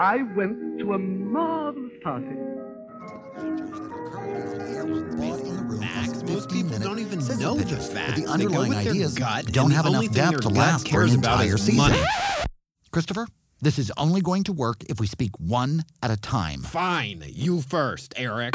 I went to a marvelous party. Facts. Most people don't even know the pitchers, but facts. The underlying with their ideas gut, don't have enough depth to last for an cares about entire is season. Christopher, this is only going to work if we speak one at a time. Fine, you first, Eric.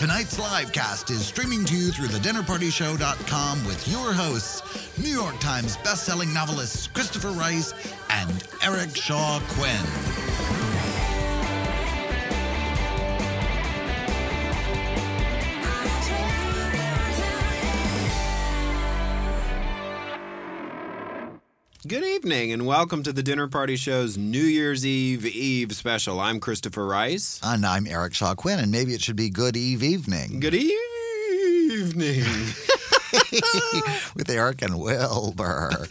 Tonight's live cast is streaming to you through thedinnerpartyshow.com with your hosts, New York Times bestselling novelists Christopher Rice and Eric Shaw Quinn. Good evening, and welcome to the Dinner Party Show's New Year's Eve Eve special. I'm Christopher Rice. And I'm Eric Shaw Quinn, and maybe it should be good eve evening Good evening. with Eric and Wilbur.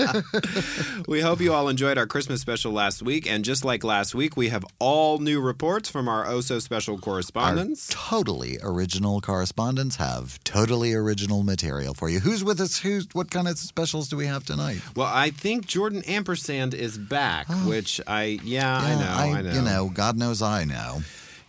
we hope you all enjoyed our Christmas special last week, and just like last week, we have all new reports from our oh so special Our correspondents. totally original correspondents have totally original material for you. Who's with us? Who's what kind of specials do we have tonight? Well, I think Jordan Ampersand is back, ah. which I yeah, I know, I, know. You know, God knows I know.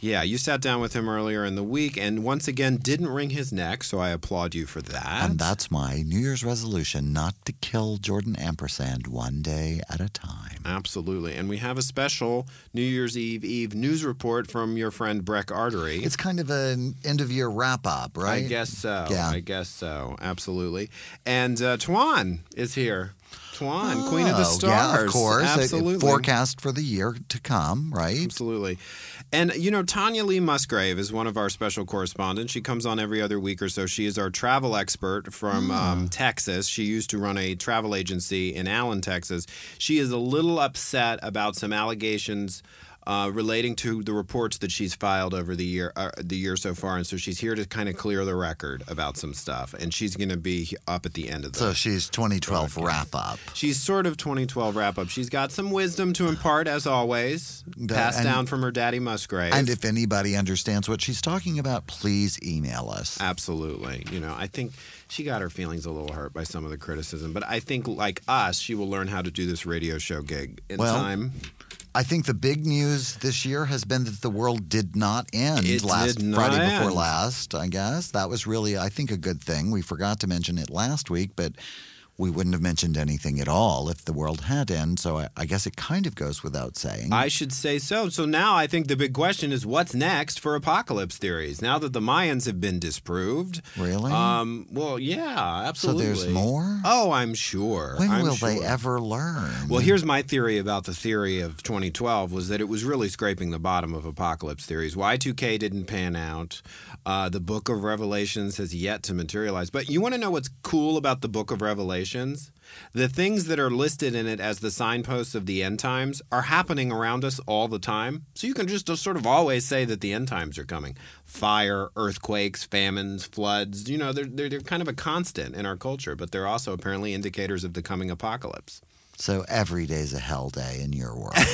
Yeah, you sat down with him earlier in the week, and once again didn't wring his neck, so I applaud you for that. And that's my New Year's resolution not to kill Jordan Ampersand one day at a time. Absolutely. And we have a special New Year's Eve Eve news report from your friend Breck Artery. It's kind of an end of year wrap up, right? I guess so. Yeah. I guess so. Absolutely. And uh, Tuan is here. Tuan, Queen of the Oh, Stars. Yeah, of course. A- a Absolutely. forecast for the year to come, right? Absolutely. And, you know, Tanya Lee Musgrave is one of our special correspondents. She comes on every other week or so. She is our travel expert from Ah. um, Texas. She used to run a travel agency in Allen, Texas. She is a little upset about some allegations. Uh, relating to the reports that she's filed over the year, uh, the year so far, and so she's here to kind of clear the record about some stuff, and she's going to be up at the end of the. So she's 2012 wrap up. She's sort of 2012 wrap up. She's got some wisdom to impart, as always, The- passed and- down from her daddy Musgrave. And if anybody understands what she's talking about, please email us. Absolutely. You know, I think she got her feelings a little hurt by some of the criticism, but I think, like us, she will learn how to do this radio show gig in Well, time. I think the big news this year has been that the world did not end It last not Friday before last, I guess. That was really, I think, a good thing. We forgot to mention it last week, but we wouldn't have mentioned anything at all if the world had ended. So I, I guess it kind of goes without saying. I should say so. So now I think the big question is what's next for apocalypse theories? Now that the Mayans have been disproved. really? Um, well, yeah, absolutely. so there's more? Oh, I'm sure. when I'm will they ever learn? Well, here's my theory about the theory of 2012 was that it was really scraping the bottom of apocalypse theories. Y2K didn't pan out. Uh, the Book of Revelations has yet to materialize. But you want to know what's cool about the Book of Revelations? The things that are listed in it as the signposts of the end times are happening around us all the time. So you can just sort of always say that the end times are coming. Fire, earthquakes, famines, floods, you know, they're, they're, they're kind of a constant in our culture, but they're also apparently indicators of the coming apocalypse. so every day is a hell day in your world.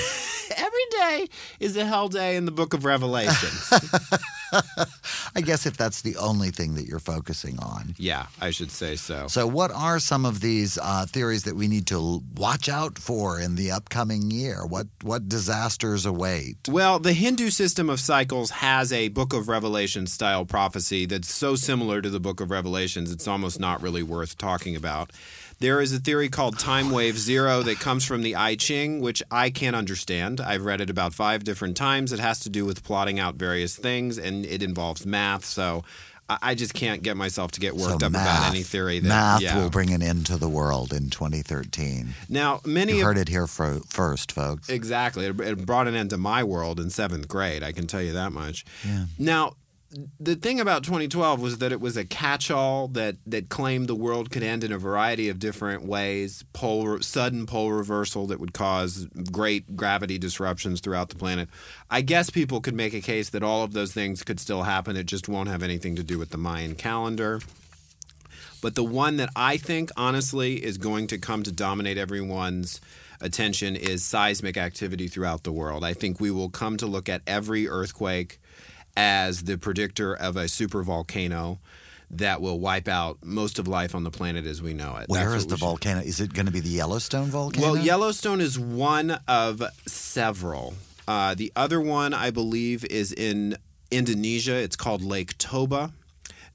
Every day is a hell day in the book of Revelations. I guess if that's the only thing that you're focusing on. yeah, I should say so. So, what are some of these uh, theories that we need to watch out for in the upcoming year? What what disasters await? Well, the Hindu system of cycles has a Book of Revelation style prophecy that's so similar to the Book of Revelations, it's almost not really worth talking about. There is a theory called time wave zero that comes from the I Ching, which I can't understand. I've read it about five different times. It has to do with plotting out various things, and it involves math. So I just can't get myself to get worked so up math, about any theory that math yeah. will bring an end to the world in 2013. Now, many You heard it here fro- first, folks. Exactly. It, it brought an end to my world in seventh grade. I can tell you that much. Yeah. Now, the thing about 2012 was that it was a catch-all that that claimed the world could end in a variety of different ways. Pole sudden pole reversal that would cause great gravity disruptions throughout the planet. I guess people could make a case that all of those things could still happen. It just won't have anything to do with the Mayan calendar. But the one that I think honestly is going to come to dominate everyone's attention is seismic activity throughout the world. I think we will come to look at every earthquake as the predictor of a super volcano that will wipe out most of life on the planet as we know it. Where That's is the should- volcano? Is it going to be the Yellowstone volcano? Well, Yellowstone is one of several. Uh, the other one, I believe, is in Indonesia. It's called Lake Toba.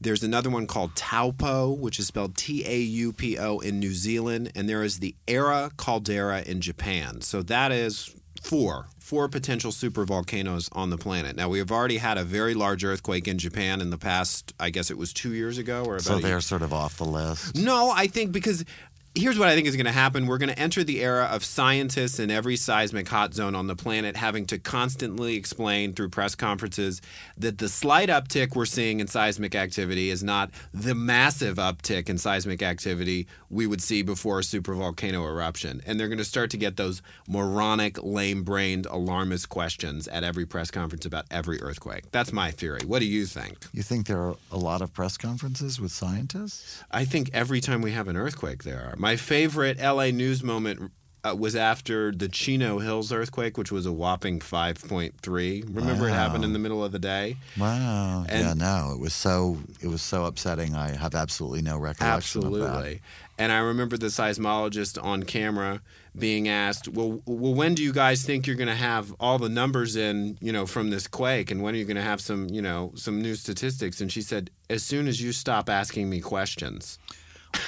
There's another one called Taupo, which is spelled T A U P O in New Zealand. And there is the Aira Caldera in Japan. So that is four. Four potential super volcanoes on the planet. Now, we have already had a very large earthquake in Japan in the past, I guess it was two years ago or about So they're sort of off the list. No, I think because here's what I think is going to happen. We're going to enter the era of scientists in every seismic hot zone on the planet having to constantly explain through press conferences that the slight uptick we're seeing in seismic activity is not the massive uptick in seismic activity we would see before a supervolcano eruption. And they're going to start to get those moronic, lame brained, alarmist questions at every press conference about every earthquake. That's my theory. What do you think? You think there are a lot of press conferences with scientists? I think every time we have an earthquake, there are. My favorite LA news moment uh, was after the Chino Hills earthquake, which was a whopping 5.3. Remember, it happened in the middle of the day. Wow. And- yeah, no, it was so it was so upsetting. I have absolutely no recollection of that. Absolutely. And I remember the seismologist on camera being asked, "Well, well, when do you guys think you're going to have all the numbers in, you know, from this quake, and when are you going to have some, you know, some new statistics?" And she said, "As soon as you stop asking me questions."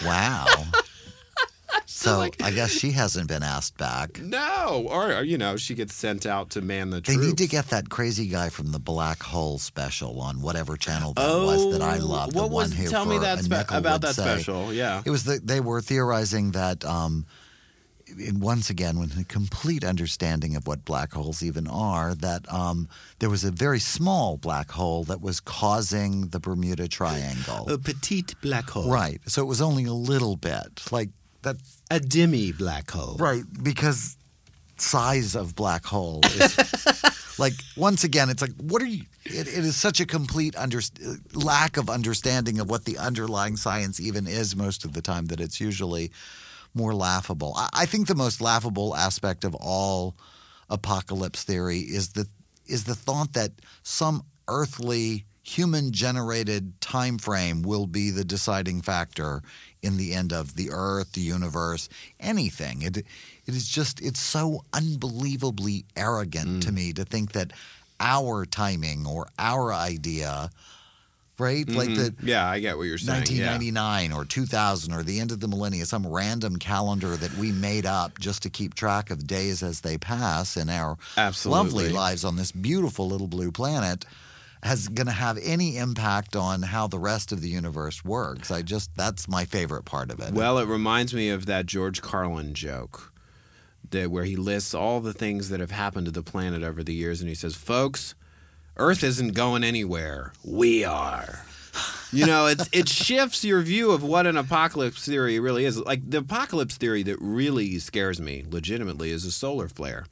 Wow. So I guess she hasn't been asked back. No, or, or, you know, she gets sent out to man the They troops. need to get that crazy guy from the Black Hole special on whatever channel that was that I loved. Oh, What the was? one who tell me that spe- about that say- special. Yeah. It was the, they were theorizing that um, and once again, with a complete understanding of what black holes even are, that um, there was a very small black hole that was causing the Bermuda Triangle. A petite black hole. right. So it was only a little bit like that. A demi black hole. Right. Because size of black hole is like once again it's like what are you it, it is such a complete under, lack of understanding of what the underlying science even is most of the time that it's usually more laughable i, I think the most laughable aspect of all apocalypse theory is the is the thought that some earthly human generated time frame will be the deciding factor in the end of the earth the universe anything it it is just it's so unbelievably arrogant to mm. me to think that our timing or our idea right like mm-hmm. the Yeah, I get what you're saying. yeah. 1999 or 2000 or the end of the millennium, some random calendar that we made up just to keep track of days as they pass in our Absolutely. lovely lives on this beautiful little blue planet has going to have any impact on how the rest of the universe works. I just that's my favorite part of it. Well, it reminds me of that George Carlin joke that where he lists all the things that have happened to the planet over the years and he says, "Folks, Earth isn't going anywhere. We are." You know, it's it shifts your view of what an apocalypse theory really is. Like the apocalypse theory that really scares me legitimately is a solar flare.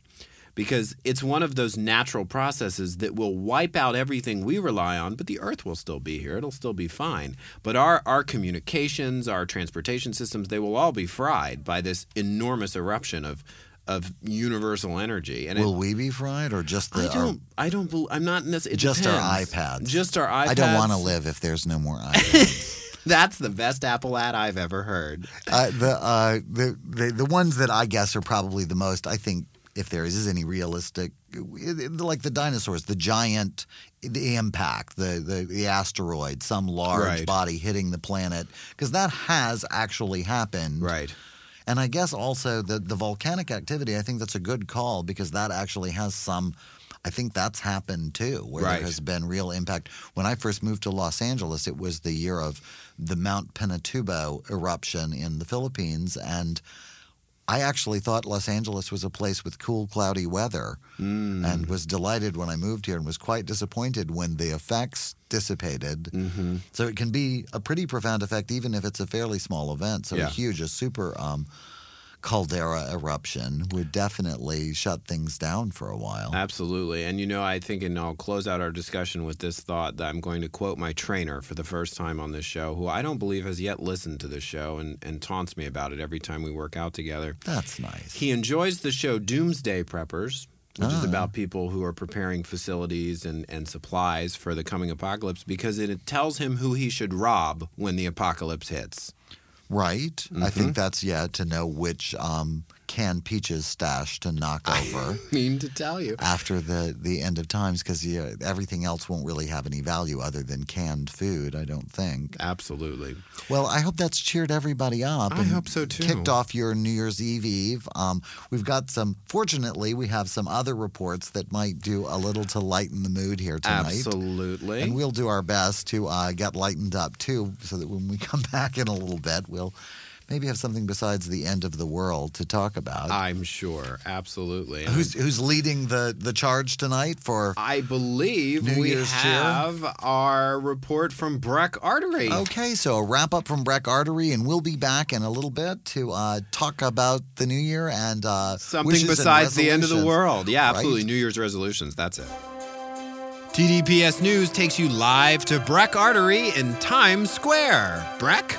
Because it's one of those natural processes that will wipe out everything we rely on, but the earth will still be here. It'll still be fine. But our, our communications, our transportation systems, they will all be fried by this enormous eruption of of universal energy. And it- Will we be fried or just the I don't. I don't. I'm not necessarily. just our iPads? Just our iPads. I don't want to live if there's no more iPads. That's the best Apple ad I've ever heard. uh, the, uh, the the the ones that I guess are probably the most. I think if there is any realistic, like the dinosaurs, the giant, the impact, the the, the asteroid, some large Right. body hitting the planet, because that has actually happened. Right. And I guess also the the volcanic activity. I think that's a good call because that actually has some. I think that's happened too, where Right. there has been real impact. When I first moved to Los Angeles, it was the year of the Mount Pinatubo eruption in the Philippines, and I actually thought Los Angeles was a place with cool, cloudy weather Mm. and was delighted when I moved here and was quite disappointed when the effects dissipated. Mm-hmm. So it can be a pretty profound effect, even if it's a fairly small event. So Yeah. a huge, a super um, caldera eruption would definitely shut things down for a while. Absolutely. And you know, I think, and I'll close out our discussion with this thought that I'm going to quote my trainer for the first time on this show, who I don't believe has yet listened to the show and, and taunts me about it every time we work out together. That's nice. He enjoys the show Doomsday Preppers, which is Ah. about people who are preparing facilities and, and supplies for the coming apocalypse because it tells him who he should rob when the apocalypse hits. Right. I Mm-hmm. think that's, yeah, to know which um, canned peaches stash to knock over. I mean to tell you. after the, the end of times because everything else won't really have any value other than canned food, I don't think. Absolutely. Well, I hope that's cheered everybody up. I hope so, too. Kicked off your New Year's Eve Eve. Um, we've got some, fortunately, we have some other reports that might do a little to lighten the mood here tonight. Absolutely. And we'll do our best to uh, get lightened up too, so that when we come back in a little bit, we'll maybe have something besides the end of the world to talk about. I'm sure. Absolutely. Who's who's leading the the charge tonight for? I believe New we Year's cheer? have our report from Breck Artery. Okay, so a wrap up from Breck Artery, and we'll be back in a little bit to uh, talk about the new year and uh, Something besides the end of the world. Yeah, Right? absolutely. New Year's resolutions. That's it. TDPS News takes you live to Breck Artery in Times Square. Breck?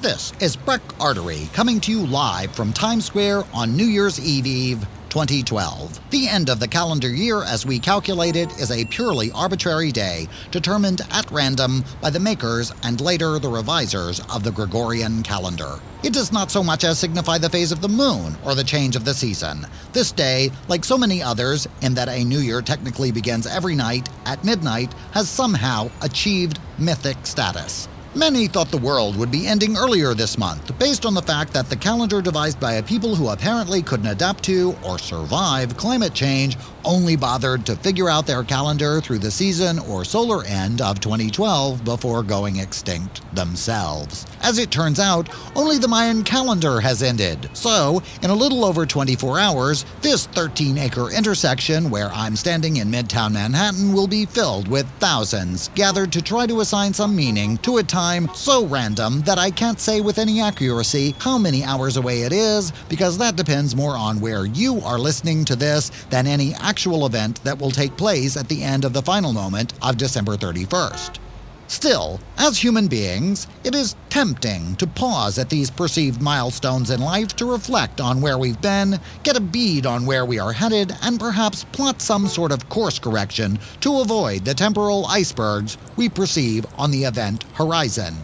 This is Breck Artery coming to you live from Times Square on New Year's Eve Eve 2012. The end of the calendar year, as we calculate it, is a purely arbitrary day determined at random by the makers and later the revisers of the Gregorian calendar. It does not so much as signify the phase of the moon or the change of the season. This day, like so many others, in that a new year technically begins every night at midnight, has somehow achieved mythic status. Many thought the world would be ending earlier this month, based on the fact that the calendar devised by a people who apparently couldn't adapt to or survive climate change only bothered to figure out their calendar through the season or solar end of 2012 before going extinct themselves. As it turns out, only the Mayan calendar has ended. So, in a little over 24 hours, this 13 acre intersection where I'm standing in Midtown Manhattan will be filled with thousands gathered to try to assign some meaning to a time so random that I can't say with any accuracy how many hours away it is, because that depends more on where you are listening to this than any actual event that will take place at the end of the final moment of December 31st. Still, as human beings, it is tempting to pause at these perceived milestones in life to reflect on where we've been, get a bead on where we are headed, and perhaps plot some sort of course correction to avoid the temporal icebergs we perceive on the event horizon.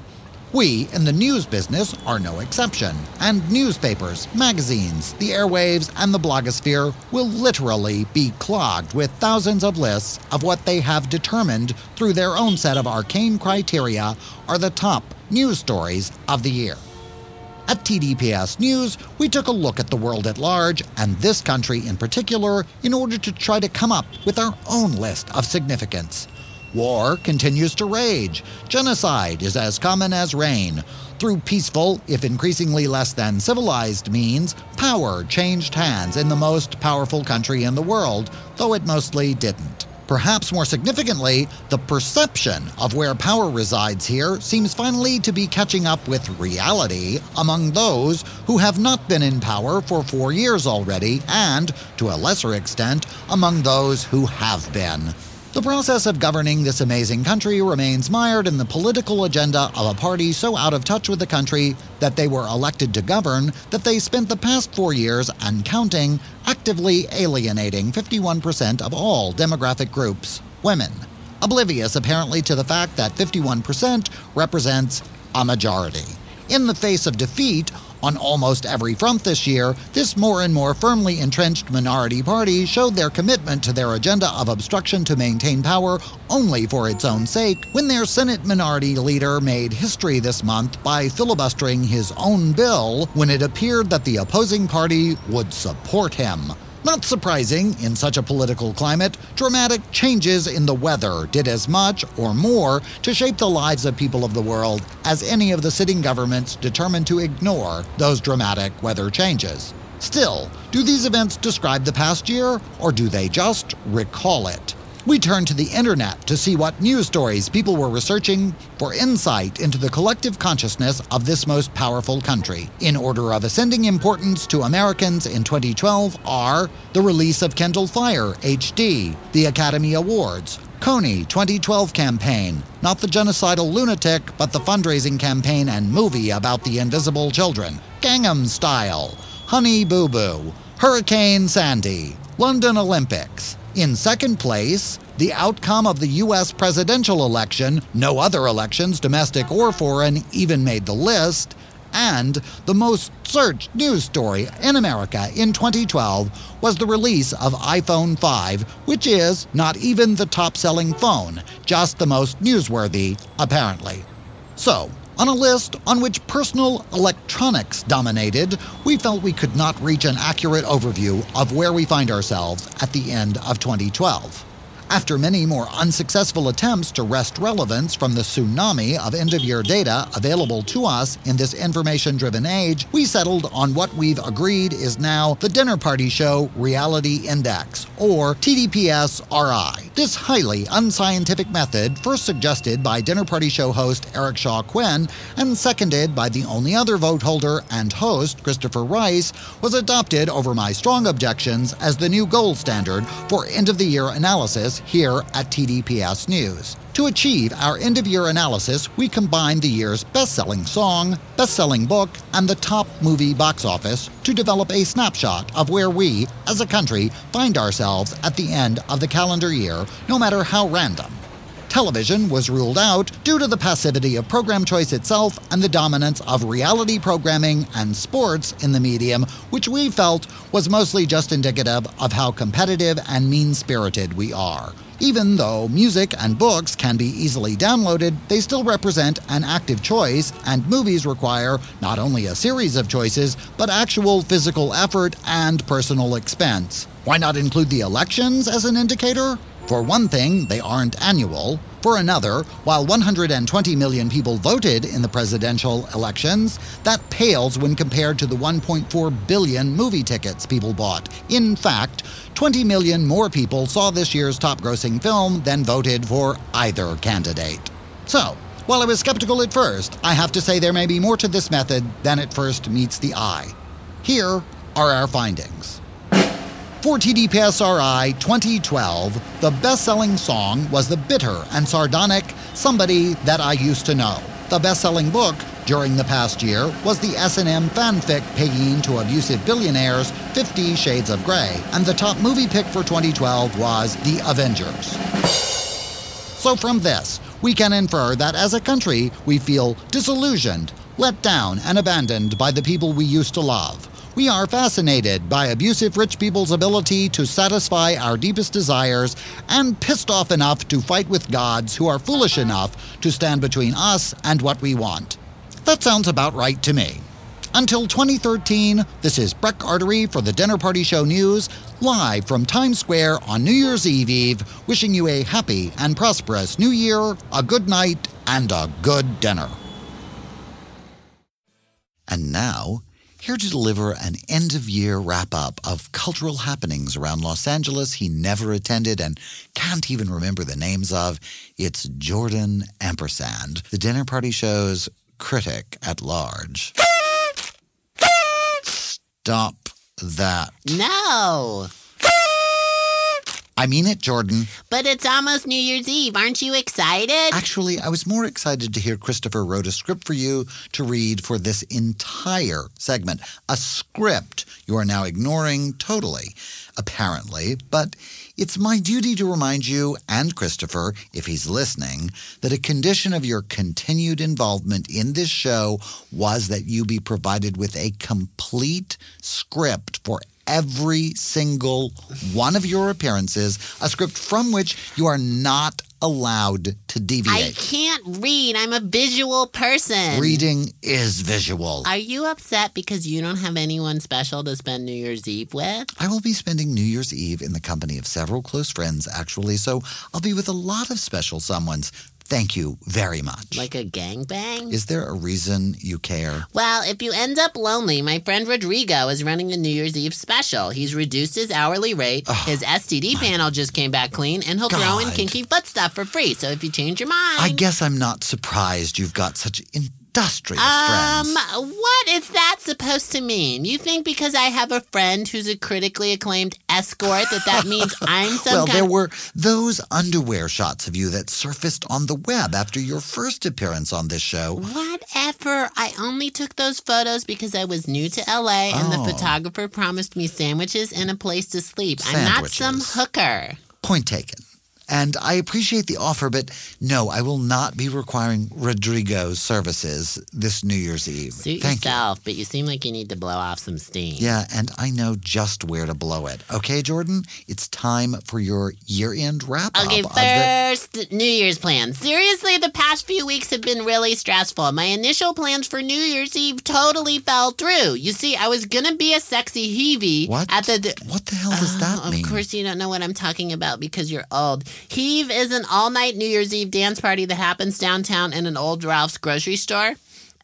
We in the news business are no exception, and newspapers, magazines, the airwaves, and the blogosphere will literally be clogged with thousands of lists of what they have determined through their own set of arcane criteria are the top news stories of the year. At TDPS News, we took a look at the world at large, and this country in particular, in order to try to come up with our own list of significance. War continues to rage. Genocide is as common as rain. Through peaceful, if increasingly less than civilized means, power changed hands in the most powerful country in the world, though it mostly didn't. Perhaps more significantly, the perception of where power resides here seems finally to be catching up with reality among those who have not been in power for four years already, and, to a lesser extent, among those who have been. The process of governing this amazing country remains mired in the political agenda of a party so out of touch with the country that they were elected to govern that they spent the past four years and counting actively alienating 51% of all demographic groups women, oblivious apparently to the fact that 51% represents a majority. In the face of defeat, on almost every front this year, this more and more firmly entrenched minority party showed their commitment to their agenda of obstruction to maintain power only for its own sake when their Senate minority leader made history this month by filibustering his own bill when it appeared that the opposing party would support him. Not surprising, in such a political climate, dramatic changes in the weather did as much or more to shape the lives of people of the world as any of the sitting governments determined to ignore those dramatic weather changes. Still, do these events describe the past year, or do they just recall it? We turned to the internet to see what news stories people were researching for insight into the collective consciousness of this most powerful country. In order of ascending importance to Americans in 2012 are the release of Kindle Fire HD, the Academy Awards, Kony 2012 campaign, not the genocidal lunatic, but the fundraising campaign and movie about the invisible children, Gangnam Style, Honey Boo Boo, Hurricane Sandy, London Olympics. In second place, the outcome of the U.S. presidential election, no other elections, domestic or foreign, even made the list, and the most searched news story in America in 2012 was the release of iPhone 5, which is not even the top selling phone, just the most newsworthy, apparently. So, on a list on which personal electronics dominated, we felt we could not reach an accurate overview of where we find ourselves at the end of 2012. After many more unsuccessful attempts to wrest relevance from the tsunami of end of year data available to us in this information driven age, we settled on what we've agreed is now the Dinner Party Show Reality Index, or TDPS RI. This highly unscientific method, first suggested by Dinner Party Show host Eric Shaw Quinn and seconded by the only other vote holder and host, Christopher Rice, was adopted over my strong objections as the new gold standard for end of the year analysis here at TDPS News. To achieve our end of year analysis, we combined the year's best selling song, best selling book, and the top movie box office to develop a snapshot of where we, as a country, find ourselves at the end of the calendar year, no matter how random. Television was ruled out due to the passivity of program choice itself and the dominance of reality programming and sports in the medium, which we felt was mostly just indicative of how competitive and mean spirited we are. Even though music and books can be easily downloaded, they still represent an active choice, and movies require not only a series of choices, but actual physical effort and personal expense. Why not include the elections as an indicator? For one thing, they aren't annual. For another, while 120 million people voted in the presidential elections, that pales when compared to the 1.4 billion movie tickets people bought. In fact, 20 million more people saw this year's top grossing film than voted for either candidate. So, while I was skeptical at first, I have to say there may be more to this method than at first meets the eye. Here are our findings. For TDPSRI 2012, the best selling song was the bitter and sardonic Somebody That I Used to Know. The best selling book during the past year was the S&M fanfic Paying to Abusive Billionaires 50 Shades of Grey, and the top movie pick for 2012 was The Avengers. So from this, we can infer that as a country, we feel disillusioned, let down, and abandoned by the people we used to love. We are fascinated by abusive rich people's ability to satisfy our deepest desires and pissed off enough to fight with gods who are foolish enough to stand between us and what we want. That sounds about right to me. Until 2013, this is Breck Artery for the Dinner Party Show News, live from Times Square on New Year's Eve Eve, wishing you a happy and prosperous New Year, a good night, and a good dinner. And now, here to deliver an end of year wrap up of cultural happenings around Los Angeles he never attended and can't even remember the names of. It's Jordan Ampersand, the dinner party show's critic at large. Stop that. No, I mean it, Jordan. but it's almost New Year's Eve. Aren't you excited? Actually, I was more excited to hear Christopher wrote a script for you to read for this entire segment. A script you are now ignoring totally, apparently. But it's my duty to remind you and Christopher, if he's listening, that a condition of your continued involvement in this show was that you be provided with a complete script for every single one of your appearances, a script from which you are not allowed to deviate. I can't read. I'm a visual person. Reading is visual. Are you upset because you don't have anyone special to spend New Year's Eve with? I will be spending New Year's Eve in the company of several close friends, actually, so I'll be with a lot of special someones. Thank you very much. Like a gangbang? Is there a reason you care? Well, if you end up lonely, my friend Rodrigo is running a New Year's Eve special. He's reduced his hourly rate. his STD panel just came back clean, and he'll throw in kinky foot stuff for free. So if you change your mind. I guess I'm not surprised you've got such industrious Um, what is that supposed to mean? You think because I have a friend who's a critically acclaimed escort that that means I'm some Well, there were those underwear shots of you that surfaced on the web after your first appearance on this show. Whatever. I only took those photos because I was new to LA and Oh. the photographer promised me sandwiches and a place to sleep. Sandwiches. I'm not some hooker. Point taken. And I appreciate the offer, but no, I will not be requiring Rodrigo's services this New Year's Eve. Suit Thank yourself, but you seem like you need to blow off some steam. Yeah, and I know just where to blow it. Okay, Jordan, it's time for your year-end wrap Okay, up. of the- first, New Year's plans. Seriously, the past few weeks have been really stressful. My initial plans for New Year's Eve totally fell through. You see, I was gonna be a sexy heavie what? at the. what the hell does uh, that Oh, mean? Of course, you don't know what I'm talking about because you're old. Heave is an all night New Year's Eve dance party that happens downtown in an old Ralph's grocery store.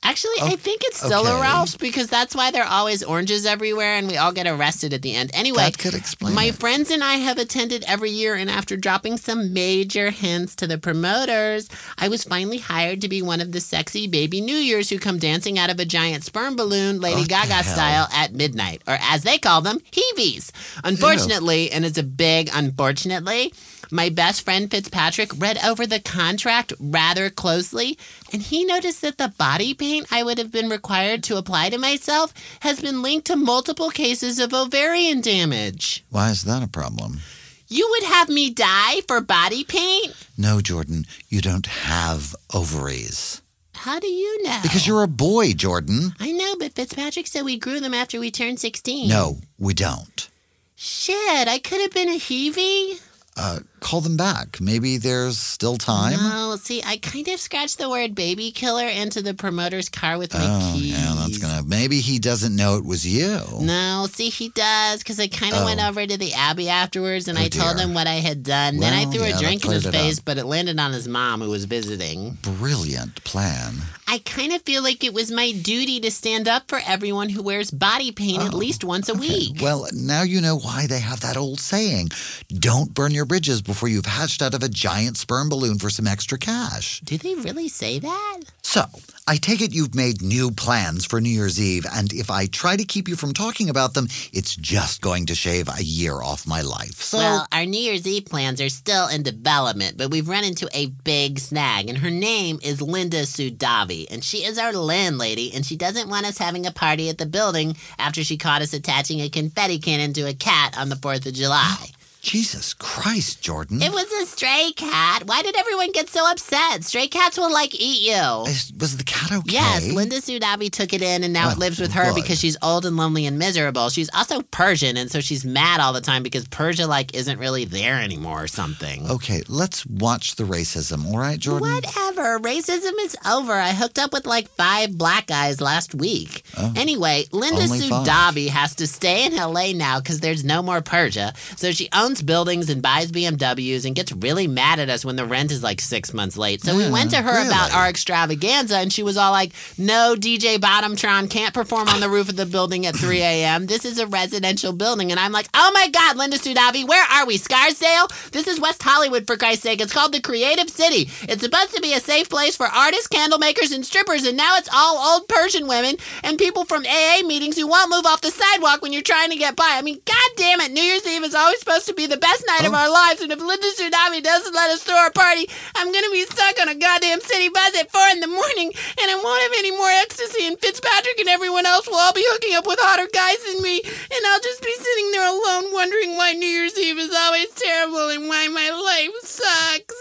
Actually, I oh, think it's still a. Ralph's because that's why there are always oranges everywhere and we all get arrested at the end. Anyway, That could explain my it. friends and I have attended every year, and after dropping some major hints to the promoters, I was finally hired to be one of the sexy baby New Years who come dancing out of a giant sperm balloon, Lady the Gaga style, at midnight, or as they call them, heavies. Unfortunately, and it's a big unfortunately, my best friend Fitzpatrick read over the contract rather closely, and he noticed that the body paint I would have been required to apply to myself has been linked to multiple cases of ovarian damage. Why is that a problem? You would have me die for body paint? No, Jordan, you don't have ovaries. How do you know? Because you're a boy, Jordan. I know, but Fitzpatrick said we grew them after we turned 16. No, we don't. Shit, I could have been a heavie. Uh, call them back. Maybe there's still time. No, see, I kind of scratched the word baby killer into the promoter's car with my Oh, keys. yeah, that's gonna. Maybe he doesn't know it was you. No, see, he does, because I kind of Oh. went over to the Abbey afterwards and Oh, I told him what I had done. Well, then I threw yeah, a drink in his face, up. but it landed on his mom who was visiting. Brilliant plan. I kind of feel like it was my duty to stand up for everyone who wears body paint at oh, least once a week. Oh, Well, now you know why they have that old saying: "Don't burn your bridges before you've hatched out of a giant sperm balloon for some extra cash." Do they really say that? So, I take it you've made new plans for New Year's Eve, and if I try to keep you from talking about them, it's just going to shave a year off my life. So, Well, our New Year's Eve plans are still in development, but we've run into a big snag, and her name is Linda Sudavi, and she is our landlady, and she doesn't want us having a party at the building after she caught us attaching a confetti cannon to a cat on the 4th of July. Jesus Christ, Jordan. It was a stray cat. Why did everyone get so upset? Stray cats will like eat you. Is- was the cat okay? Yes, Linda Sudavi took it in and now Oh, it lives with her good. because she's old and lonely and miserable. She's also Persian and so she's mad all the time because Persia like isn't really there anymore or something. Okay, let's watch the racism, all right, Jordan? Whatever. Racism is over. I hooked up with like five black guys last week. Oh. anyway, Linda Oh, only five. Sudavi has to stay in LA now because there's no more Persia. So she owns buildings and buys BMWs and gets really mad at us when the rent is like six months late. So we went to hmm, her about our extravaganza and she was all like, no, DJ Bottomtron can't perform on the roof of the building at 3 a.m. This is a residential building. And I'm like, oh my God, Linda Sudavi, where are we? Scarsdale? This is West Hollywood, for Christ's sake. It's called the Creative City. It's supposed to be a safe place for artists, candle makers, and strippers. And now it's all old Persian women and people from AA meetings who won't move off the sidewalk when you're trying to get by. I mean, God damn it. New Year's Eve is always supposed to be the best night of oh. our lives. And if Linda Sudavi doesn't let us throw a party, I'm going to be stuck on a goddamn city bus at 4 in the morning and I won't have any more ecstasy. And Fitzpatrick and everyone else will all be hooking up with hotter guys than me. And I'll just be sitting there alone wondering why New Year's Eve is always terrible and why my life sucks.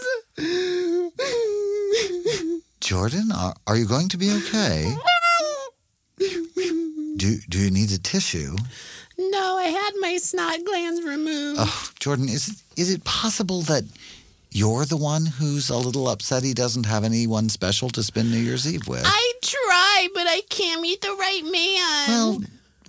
Jordan, are, are you going to be okay? Do, do you need a tissue? No, I had my snot glands removed. Oh, Jordan, is it, is it possible that you're the one who's a little upset he doesn't have anyone special to spend New Year's Eve with. I try, but I can't meet the right man. well,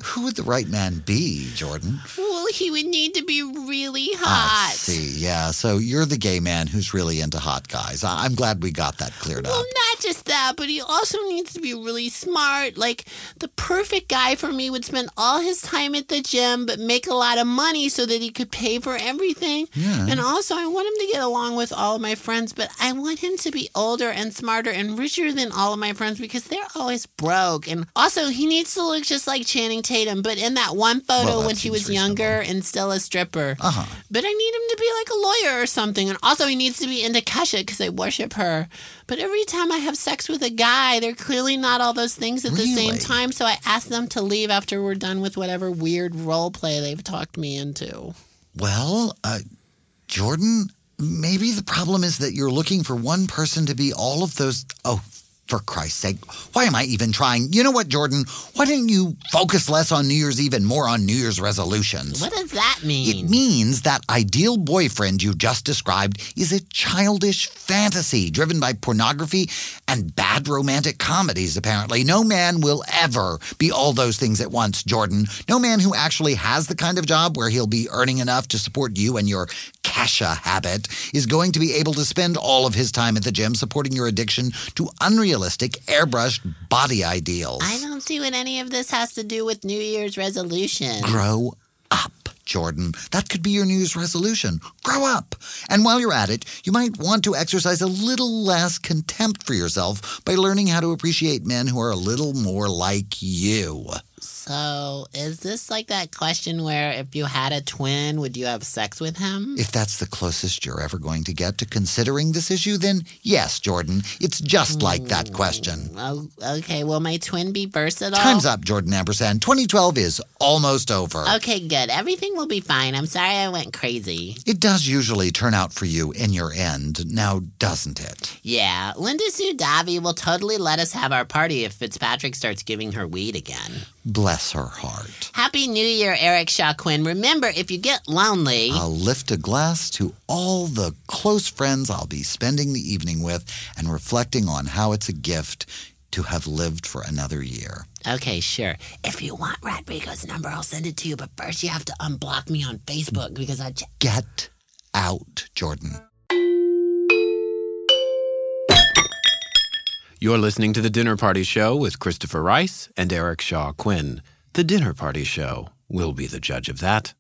who would the right man be, Jordan? Well, he would need to be really hot. I see. Yeah. So you're the gay man who's really into hot guys. I- I'm glad we got that cleared Well, up. Well, not just that, but he also needs to be really smart. Like, the perfect guy for me would spend all his time at the gym, but make a lot of money so that he could pay for everything. Yeah. And also, I want him to get along with all of my friends, but I want him to be older and smarter and richer than all of my friends because they're always broke. And also, he needs to look just like Channing Tatum, but in that one photo Well, when he was younger and still a stripper. Uh-huh. But I need him to be like a lawyer or something. And also, he needs to be into Kesha because I worship her. But every time I have sex with a guy, they're clearly not all those things at the same time. So I ask them to leave after we're done with whatever weird role play they've talked me into. Well, uh, Jordan, maybe the problem is that you're looking for one person to be all of those. Oh, for Christ's sake, why am I even trying? You know what, Jordan? Why don't you focus less on New Year's Eve and more on New Year's resolutions? What does that mean? It means that ideal boyfriend you just described is a childish fantasy driven by pornography and bad romantic comedies, apparently. No man will ever be all those things at once, Jordan. No man who actually has the kind of job where he'll be earning enough to support you and your Kesha habit is going to be able to spend all of his time at the gym supporting your addiction to unrealistic, airbrushed body ideals. I don't see what any of this has to do with New Year's resolution. Grow up, Jordan. That could be your New Year's resolution. Grow up. And while you're at it, you might want to exercise a little less contempt for yourself by learning how to appreciate men who are a little more like you. So, is this like that question where if you had a twin, would you have sex with him? If that's the closest you're ever going to get to considering this issue, then yes, Jordan. It's just like that mm, question. Oh, okay. Will my twin be versatile? Time's up, Jordan Ampersand. 2012 is almost over. Okay, good. Everything will be fine. I'm sorry I went crazy. It does usually turn out for you in your end, now doesn't it? Yeah, Linda Sudavi will totally let us have our party if Fitzpatrick starts giving her weed again. Bless her heart. Happy New Year, Eric Shaw Quinn. Remember, if you get lonely, I'll lift a glass to all the close friends I'll be spending the evening with and reflecting on how it's a gift to have lived for another year. okay, sure. If you want Rodrigo's number, I'll send it to you. But first, you have to unblock me on Facebook because I. Ch- Get out, Jordan. You're listening to The Dinner Party Show with Christopher Rice and Eric Shaw Quinn. The Dinner Party Show will be the judge of that.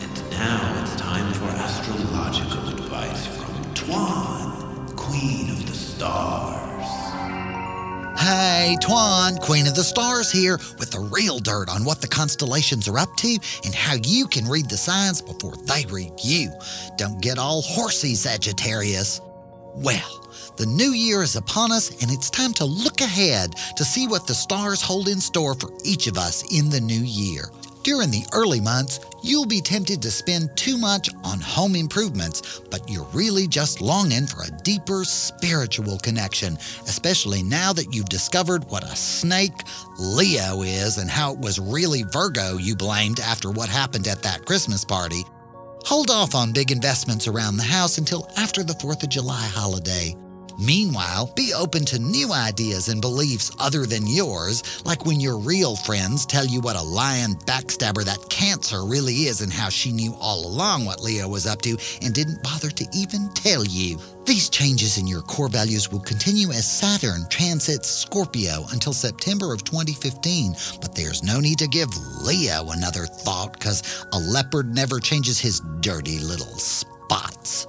And now it's time for astrological advice from Twan, Queen of the Stars. Hey, Twan, Queen of the Stars here with the real dirt on what the constellations are up to and how you can read the signs before they read you. Don't get all horsey, Sagittarius. Well, the new year is upon us, and it's time to look ahead to see what the stars hold in store for each of us in the new year. During the early months, you'll be tempted to spend too much on home improvements, but you're really just longing for a deeper spiritual connection, especially now that you've discovered what a snake Leo is and how it was really Virgo you blamed after what happened at that Christmas party. Hold off on big investments around the house until after the 4th of July holiday. Meanwhile, be open to new ideas and beliefs other than yours, like when your real friends tell you what a lying backstabber that Cancer really is and how she knew all along what Leo was up to and didn't bother to even tell you. These changes in your core values will continue as Saturn transits Scorpio until September of 2015, but there's no need to give Leo another thought because a leopard never changes his dirty little spots.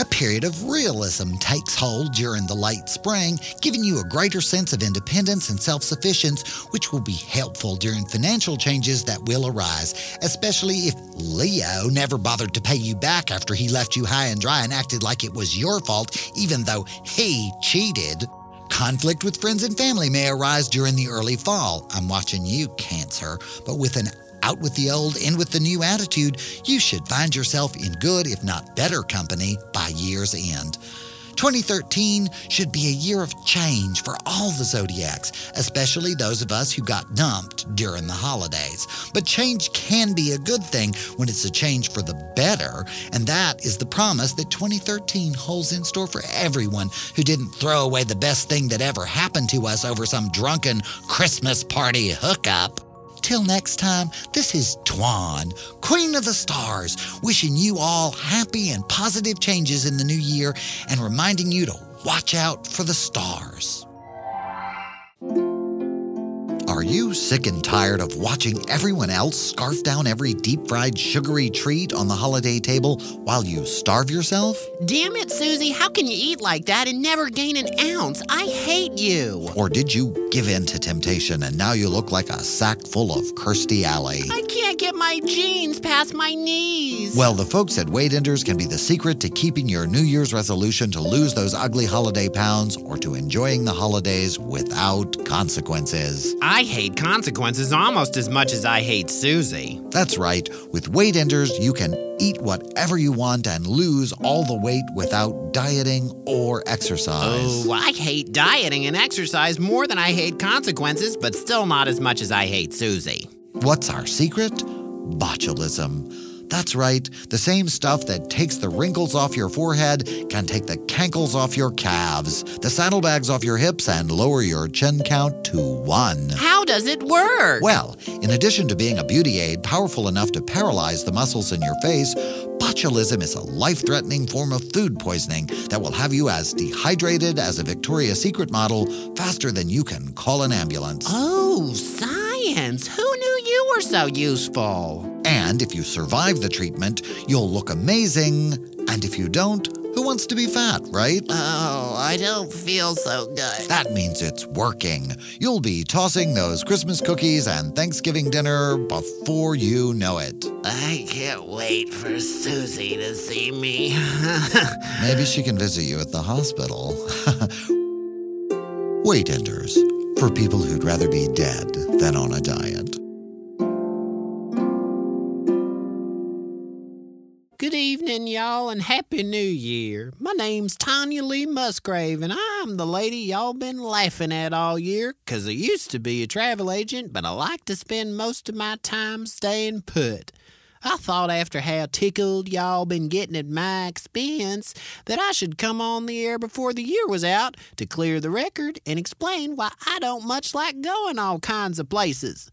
A period of realism takes hold during the late spring, giving you a greater sense of independence and self sufficiency, which will be helpful during financial changes that will arise, especially if Leo never bothered to pay you back after he left you high and dry and acted like it was your fault, even though he cheated. Conflict with friends and family may arise during the early fall. I'm watching you, Cancer, but with an out with the old, in with the new attitude, you should find yourself in good, if not better, company by year's end. 2013 should be a year of change for all the zodiacs, especially those of us who got dumped during the holidays. But change can be a good thing when it's a change for the better, and that is the promise that 2013 holds in store for everyone who didn't throw away the best thing that ever happened to us over some drunken Christmas party hookup. Till next time, this is Twan, Queen of the Stars, wishing you all happy and positive changes in the new year and reminding you to watch out for the stars. Are you sick and tired of watching everyone else scarf down every deep fried sugary treat on the holiday table while you starve yourself? Damn it, Susie, how can you eat like that and never gain an ounce? I hate you. Or did you give in to temptation and now you look like a sack full of Kirstie Alley? I can't get my jeans past my knees. Well, the folks at Weight Enders can be the secret to keeping your New Year's resolution to lose those ugly holiday pounds or to enjoying the holidays without consequences. I hate consequences almost as much as I hate Susie. That's right. With Weight Enders, you can eat whatever you want and lose all the weight without dieting or exercise. Oh, I hate dieting and exercise more than I hate consequences, but still not as much as I hate Susie. What's our secret? Botulism. That's right, the same stuff that takes the wrinkles off your forehead can take the cankles off your calves, the saddlebags off your hips, and lower your chin count to one. How does it work? Well, in addition to being a beauty aid powerful enough to paralyze the muscles in your face, botulism is a life threatening form of food poisoning that will have you as dehydrated as a Victoria's Secret model faster than you can call an ambulance. Oh, science! Who knew you were so useful? And if you survive the treatment, you'll look amazing. And if you don't, who wants to be fat, right? Oh, I don't feel so good. That means it's working. You'll be tossing those Christmas cookies and Thanksgiving dinner before you know it. I can't wait for Susie to see me. Maybe she can visit you at the hospital. Weight Enders, for people who'd rather be dead than on a diet. Good evening, y'all, and Happy New Year. My name's Tanya Lee Musgrave, and I'm the lady y'all been laughing at all year, 'cause I used to be a travel agent, but I like to spend most of my time staying put. I thought after how tickled y'all been getting at my expense that I should come on the air before the year was out to clear the record and explain why I don't much like going all kinds of places.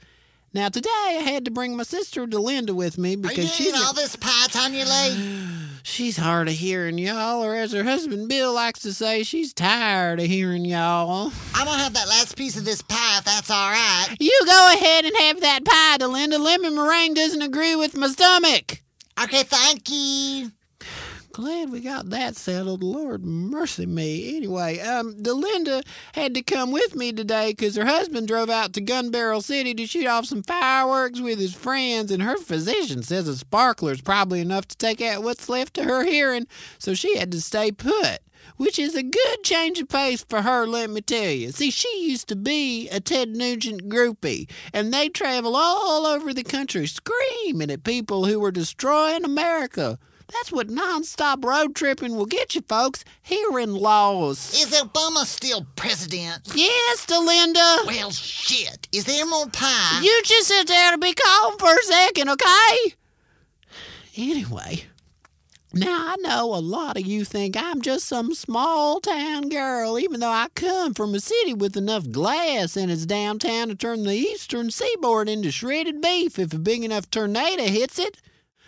Now today I had to bring my sister Delinda with me because she's a- this pie, Tanya Lee? She's hard of hearing y'all, or as her husband Bill likes to say, she's tired of hearing y'all. I'm gonna have that last piece of this pie if that's all right. You go ahead and have that pie, Delinda. Lemon meringue doesn't agree with my stomach. Okay, thank you. Glad we got that settled. Lord mercy me. Anyway, um, Delinda had to come with me today 'cause her husband drove out to Gun Barrel City to shoot off some fireworks with his friends, and her physician says a sparkler's probably enough to take out what's left of her hearing, so she had to stay put. Which is a good change of pace for her, let me tell you. See, she used to be a Ted Nugent groupie, and they travel all over the country screaming at people who were destroying America. That's what nonstop road tripping will get you, folks. here Hearing loss. Is Obama still president? Yes, Delinda. Well, shit. Is there more pie? You just sit there and be calm for a second, okay? Anyway, now I know a lot of you think I'm just some small town girl, even though I come from a city with enough glass in its downtown to turn the eastern seaboard into shredded beef if a big enough tornado hits it.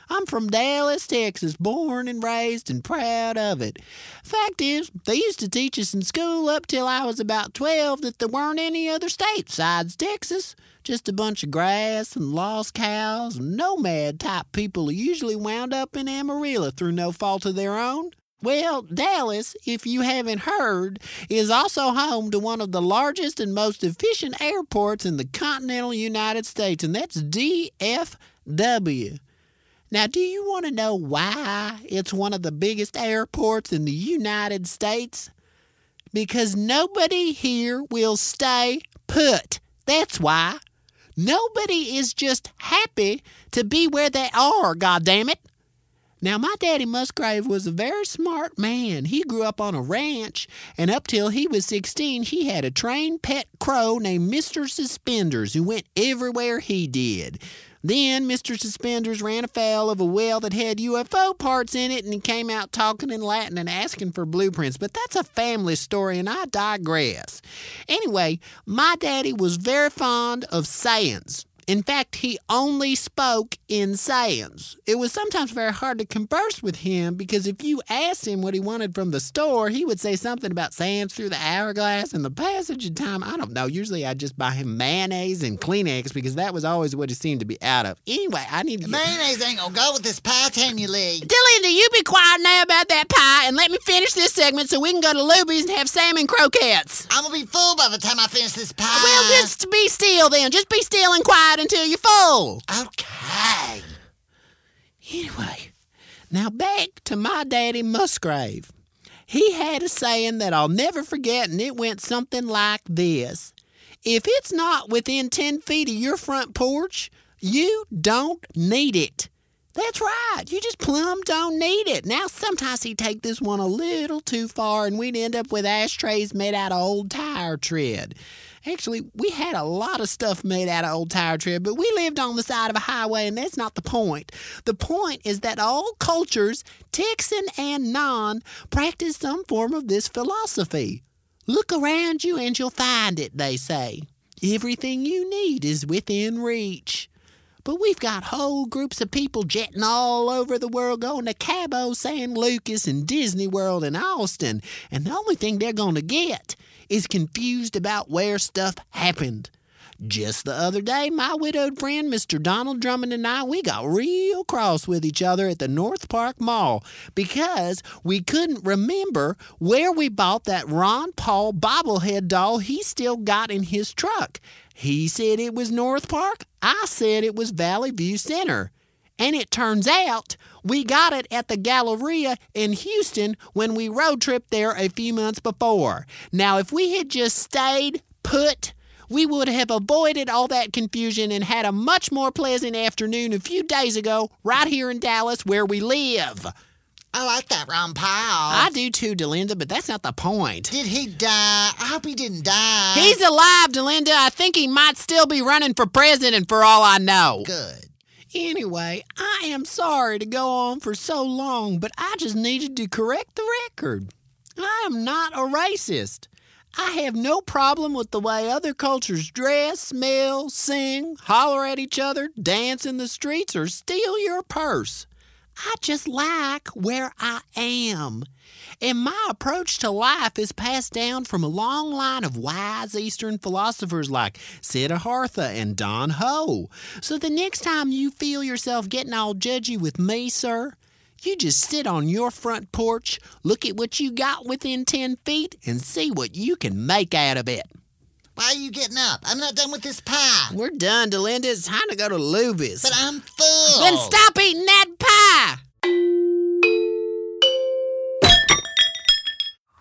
I'm from Dallas, Texas, born and raised and proud of it. Fact is, they used to teach us in school up till I was about 12 that there weren't any other state besides Texas. Just a bunch of grass and lost cows and nomad type people who usually wound up in Amarillo through no fault of their own. Well, Dallas, if you haven't heard, is also home to one of the largest and most efficient airports in the continental United States, and that's DFW. Now, do you want to know why it's one of the biggest airports in the United States? Because nobody here will stay put. That's why. Nobody is just happy to be where they are, goddammit. Now, my daddy Musgrave was a very smart man. He grew up on a ranch, and up till he was 16, he had a trained pet crow named Mr. Suspenders who went everywhere he did. Then Mr. Suspenders ran afoul of a well that had UFO parts in it, and he came out talking in Latin and asking for blueprints. But that's a family story, and I digress. Anyway, my daddy was very fond of sayings. In fact, he only spoke in sayings. It was sometimes very hard to converse with him because if you asked him what he wanted from the store, he would say something about sands through the hourglass and the passage of time. I don't know. Usually I'd just buy him mayonnaise and Kleenex because that was always what he seemed to be out of. Anyway, I need to. Get... Mayonnaise ain't gonna go with this pie, can you, Lee? Delinda, you be quiet now about that pie and let me finish this segment so we can go to Luby's and have salmon croquettes. I'm gonna be full by the time I finish this pie. Well, just be still then. Just be still and quiet until you're full. Okay. Anyway, now back to my daddy Musgrave. He had a saying that I'll never forget, and it went something like this If it's not within 10 feet of your front porch, you don't need it. That's right. You just plumb don't need it. Now, sometimes he'd take this one a little too far, and we'd end up with ashtrays made out of old tire tread. Actually, we had a lot of stuff made out of old tire tread, but we lived on the side of a highway, and that's not the point. The point is that all cultures, Texan and non, practice some form of this philosophy. Look around you and you'll find it, they say. Everything you need is within reach. But we've got whole groups of people jetting all over the world going to Cabo San Lucas and Disney World and Austin, and the only thing they're going to get is confused about where stuff happened. Just the other day, my widowed friend, Mr. Donald Drummond, and I, we got real cross with each other at the North Park Mall because we couldn't remember where we bought that Ron Paul bobblehead doll he still got in his truck. He said it was North Park. I said it was Valley View Center. And it turns out we got it at the Galleria in Houston when we road tripped there a few months before. Now, if we had just stayed put, we would have avoided all that confusion and had a much more pleasant afternoon a few days ago right here in Dallas where we live. Oh, I like that Ron Powell. I do too, Delinda, but that's not the point. Did he die? I hope he didn't die. He's alive, Delinda. I think he might still be running for president for all I know. good. Anyway, I am sorry to go on for so long, but I just needed to correct the record. I am not a racist. I have no problem with the way other cultures dress, smell, sing, holler at each other, dance in the streets, or steal your purse. I just like where I am. And my approach to life is passed down from a long line of wise Eastern philosophers like Siddhartha and Don Ho. So the next time you feel yourself getting all judgy with me, sir, you just sit on your front porch, look at what you got within 10 feet, and see what you can make out of it. Why are you getting up? I'm not done with this pie. We're done, Delinda. It's time to go to Luby's. But I'm full. Then stop eating that pie!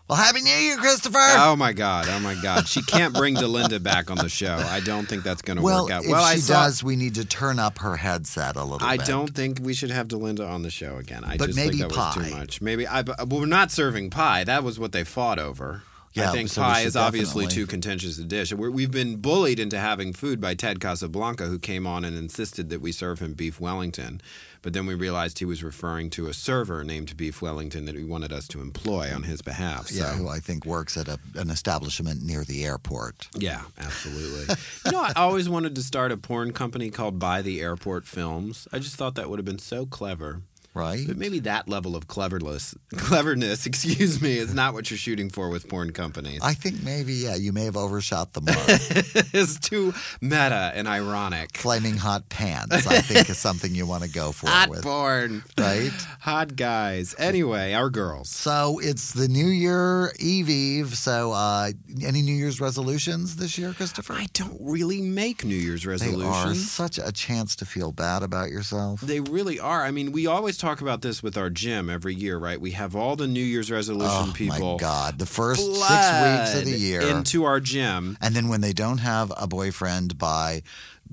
Well, Happy New Year, Christopher. Oh my God! Oh my God! She can't bring Delinda back on the show. I don't think that's going to well, work out. if well, I she saw- does, we need to turn up her headset a little bit. I bit. don't think we should have Delinda on the show again. I But just maybe think that was too much. Maybe I. But we're not serving pie. That was what they fought over. Yeah, I think so pie is obviously definitely- too contentious a dish. We're, we've been bullied into having food by Ted Casablanca, who came on and insisted that we serve him beef Wellington. But then we realized he was referring to a server named Beef Wellington that he wanted us to employ on his behalf. So. Yeah, who I think works at a, an establishment near the airport. Yeah, absolutely. you know, I always wanted to start a porn company called By the Airport Films. I just thought that would have been so clever. Right? But maybe that level of cleverness, cleverness, excuse me, is not what you're shooting for with porn companies. I think maybe, yeah, you may have overshot the mark. it's too meta and ironic. Flaming hot pants, I think, is something you want to go for Hot with. porn. Right? Hot guys. Anyway, our girls. So it's the New Year Eve Eve. So, uh, any New Year's resolutions this year, Christopher? I don't really make New Year's resolutions. they are such a chance to feel bad about yourself. They really are. I mean, we always talk about this with our gym every year, right? We have all the New Year's resolution Oh people. my God! The first six weeks of the year, into our gym. and then when they don't have a boyfriend by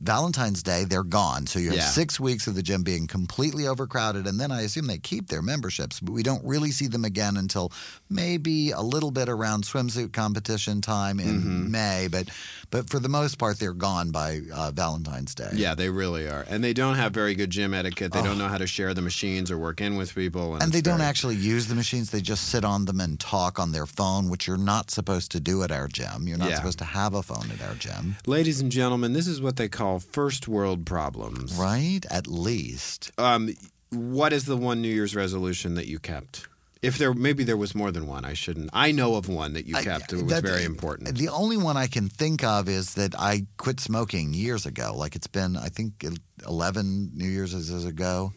Valentine's Day, they're gone. So you have Yeah. six weeks of the gym being completely overcrowded. And then I assume they keep their memberships, but we don't really see them again until maybe a little bit around swimsuit competition time in Mm-hmm. May. But but for the most part, they're gone by uh, Valentine's Day. Yeah, they really are, and they don't have very good gym etiquette. They don't know how to share the machines or work in with people, and, Oh. And they it's don't actually use the machines. They just sit on them and talk on their phone, which you're not supposed to do at our gym. You're not Yeah. supposed to have a phone at our gym, Ladies and gentlemen, this is what they call first world problems. right? At least. Um, what is the one New Year's resolution that you kept? If there, maybe there was more than one. I shouldn't. I know of one that you I- kept. It was very important. The only one I can think of is that I quit smoking years ago. Like it's been, I think, 11 New Year's ago.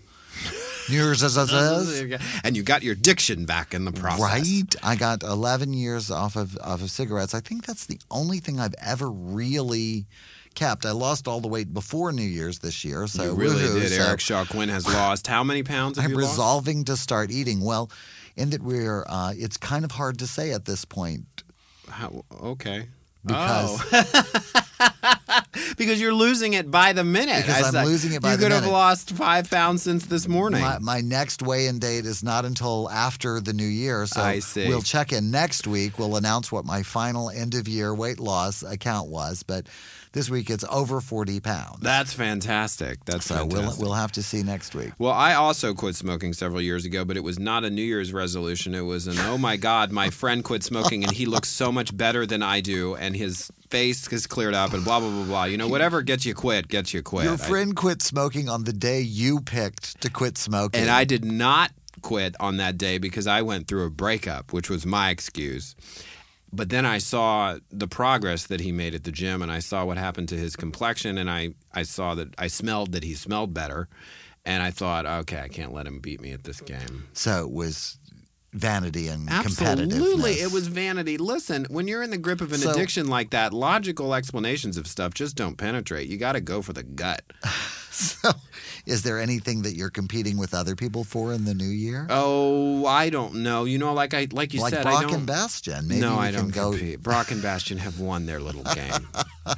New Year's as and you got your diction back in the process. Right. I got 11 years off of off of cigarettes. I think that's the only thing I've ever really kept. I lost all the weight before New Year's this year, so you really did. So Eric Shaw Quinn has lost how many pounds? Have I'm you lost? resolving to start eating. Well, in that we're, uh, it's kind of hard to say at this point How, okay. because Oh. because you're losing it by the minute. Because I I'm said, losing it by the minute. you could have lost five pounds since this morning. My, my next weigh-in date is not until after the new year, so we'll check in next week. We'll announce what my final end-of-year weight loss account was, but this week it's over 40 pounds. That's fantastic. That's so we'll fantastic. we'll have to see next week. Well, I also quit smoking several years ago, but it was not a New Year's resolution. It was an, oh my God, my friend quit smoking and he looks so much better than I do, and his face has cleared up, and blah, blah, blah, blah. You know, whatever gets you quit, gets you quit. Your I- friend quit smoking on the day you picked to quit smoking. and I did not quit on that day because I went through a breakup, which was my excuse. But then I saw the progress that he made at the gym, and I saw what happened to his complexion, and I, I saw that I smelled that he smelled better. And I thought, okay, I can't let him beat me at this game. so it was vanity and Absolutely. It was vanity. Listen, when you're in the grip of an So- addiction like that, logical explanations of stuff just don't penetrate. You got to go for the gut. So, is there anything that you're competing with other people for in the new year? Oh, I don't know. You know, like I like you like said, I Brock don't. and Bastion. Maybe no, I don't go. compete. Brock and Bastion have won their little game.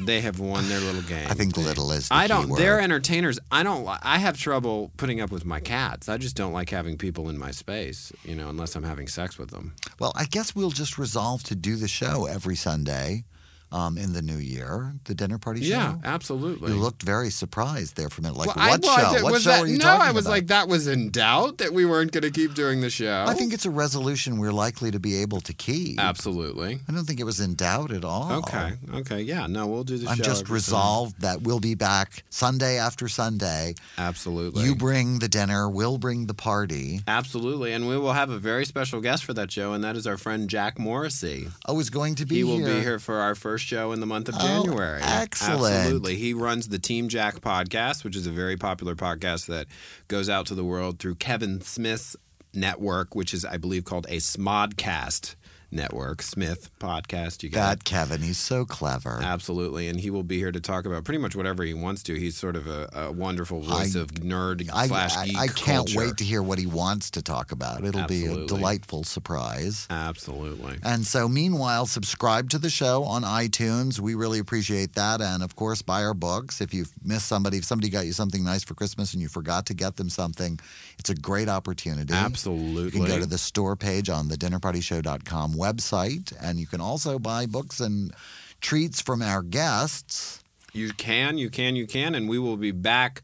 they have won their little game. I think little is. The I don't. word. They're entertainers. I don't. I have trouble putting up with my cats. I just don't like having people in my space. You know, unless I'm having sex with them. Well, I guess we'll just resolve to do the show every Sunday um, in the new year, the dinner party show. Yeah, absolutely. You looked very surprised there for a minute. Like, Well, I- what well, show? did- what show that, are you no, talking I was about? like, that was in doubt that we weren't going to keep doing the show. I think it's a resolution we're likely to be able to keep. absolutely. I don't think it was in doubt at all. Okay. Okay. Yeah. No, we'll do the show. I'm just resolved that we'll be back Sunday after Sunday. Sunday. Absolutely. You bring the dinner, we'll bring the party. Absolutely, and we will have a very special guest for that show, and that is our friend Jack Morrissey. Oh, is going to be he will here. be here for our first show in the month of Oh, January. excellent. Absolutely. He runs the Team Jack podcast, which is a very popular podcast that goes out to the world through Kevin Smith's network, which is, I believe, called a Smodcast network, Smith podcast. You got That Kevin, he's so clever. Absolutely, and he will be here to talk about pretty much whatever he wants to. He's sort of a, a wonderful voice I- of nerd I, slash I, geek I can't culture. wait to hear what he wants to talk about. It'll be a delightful surprise. Absolutely. And so, meanwhile, subscribe to the show on iTunes. We really appreciate that. And of course, buy our books. If you've missed somebody, if somebody got you something nice for Christmas and you forgot to get them something, it's a great opportunity. Absolutely. You can go to the store page on the dinnerpartyshow.com website. And you can also buy books and treats from our guests. You can, you can, you can, and we will be back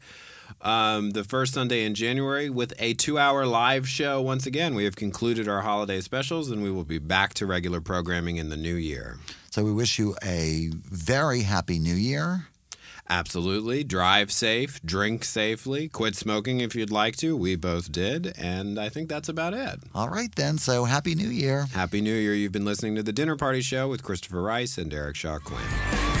um, the first Sunday in January with a two-hour live show. Once again, we have concluded our holiday specials, and we will be back to regular programming in the new year. So, we wish you a very happy new year. Absolutely. Drive safe, drink safely, quit smoking if you'd like to. We both did, and I think that's about it. All right, then. So, happy new year. Happy New Year. You've been listening to The Dinner Party Show with Christopher Rice and Eric Shaw Quinn.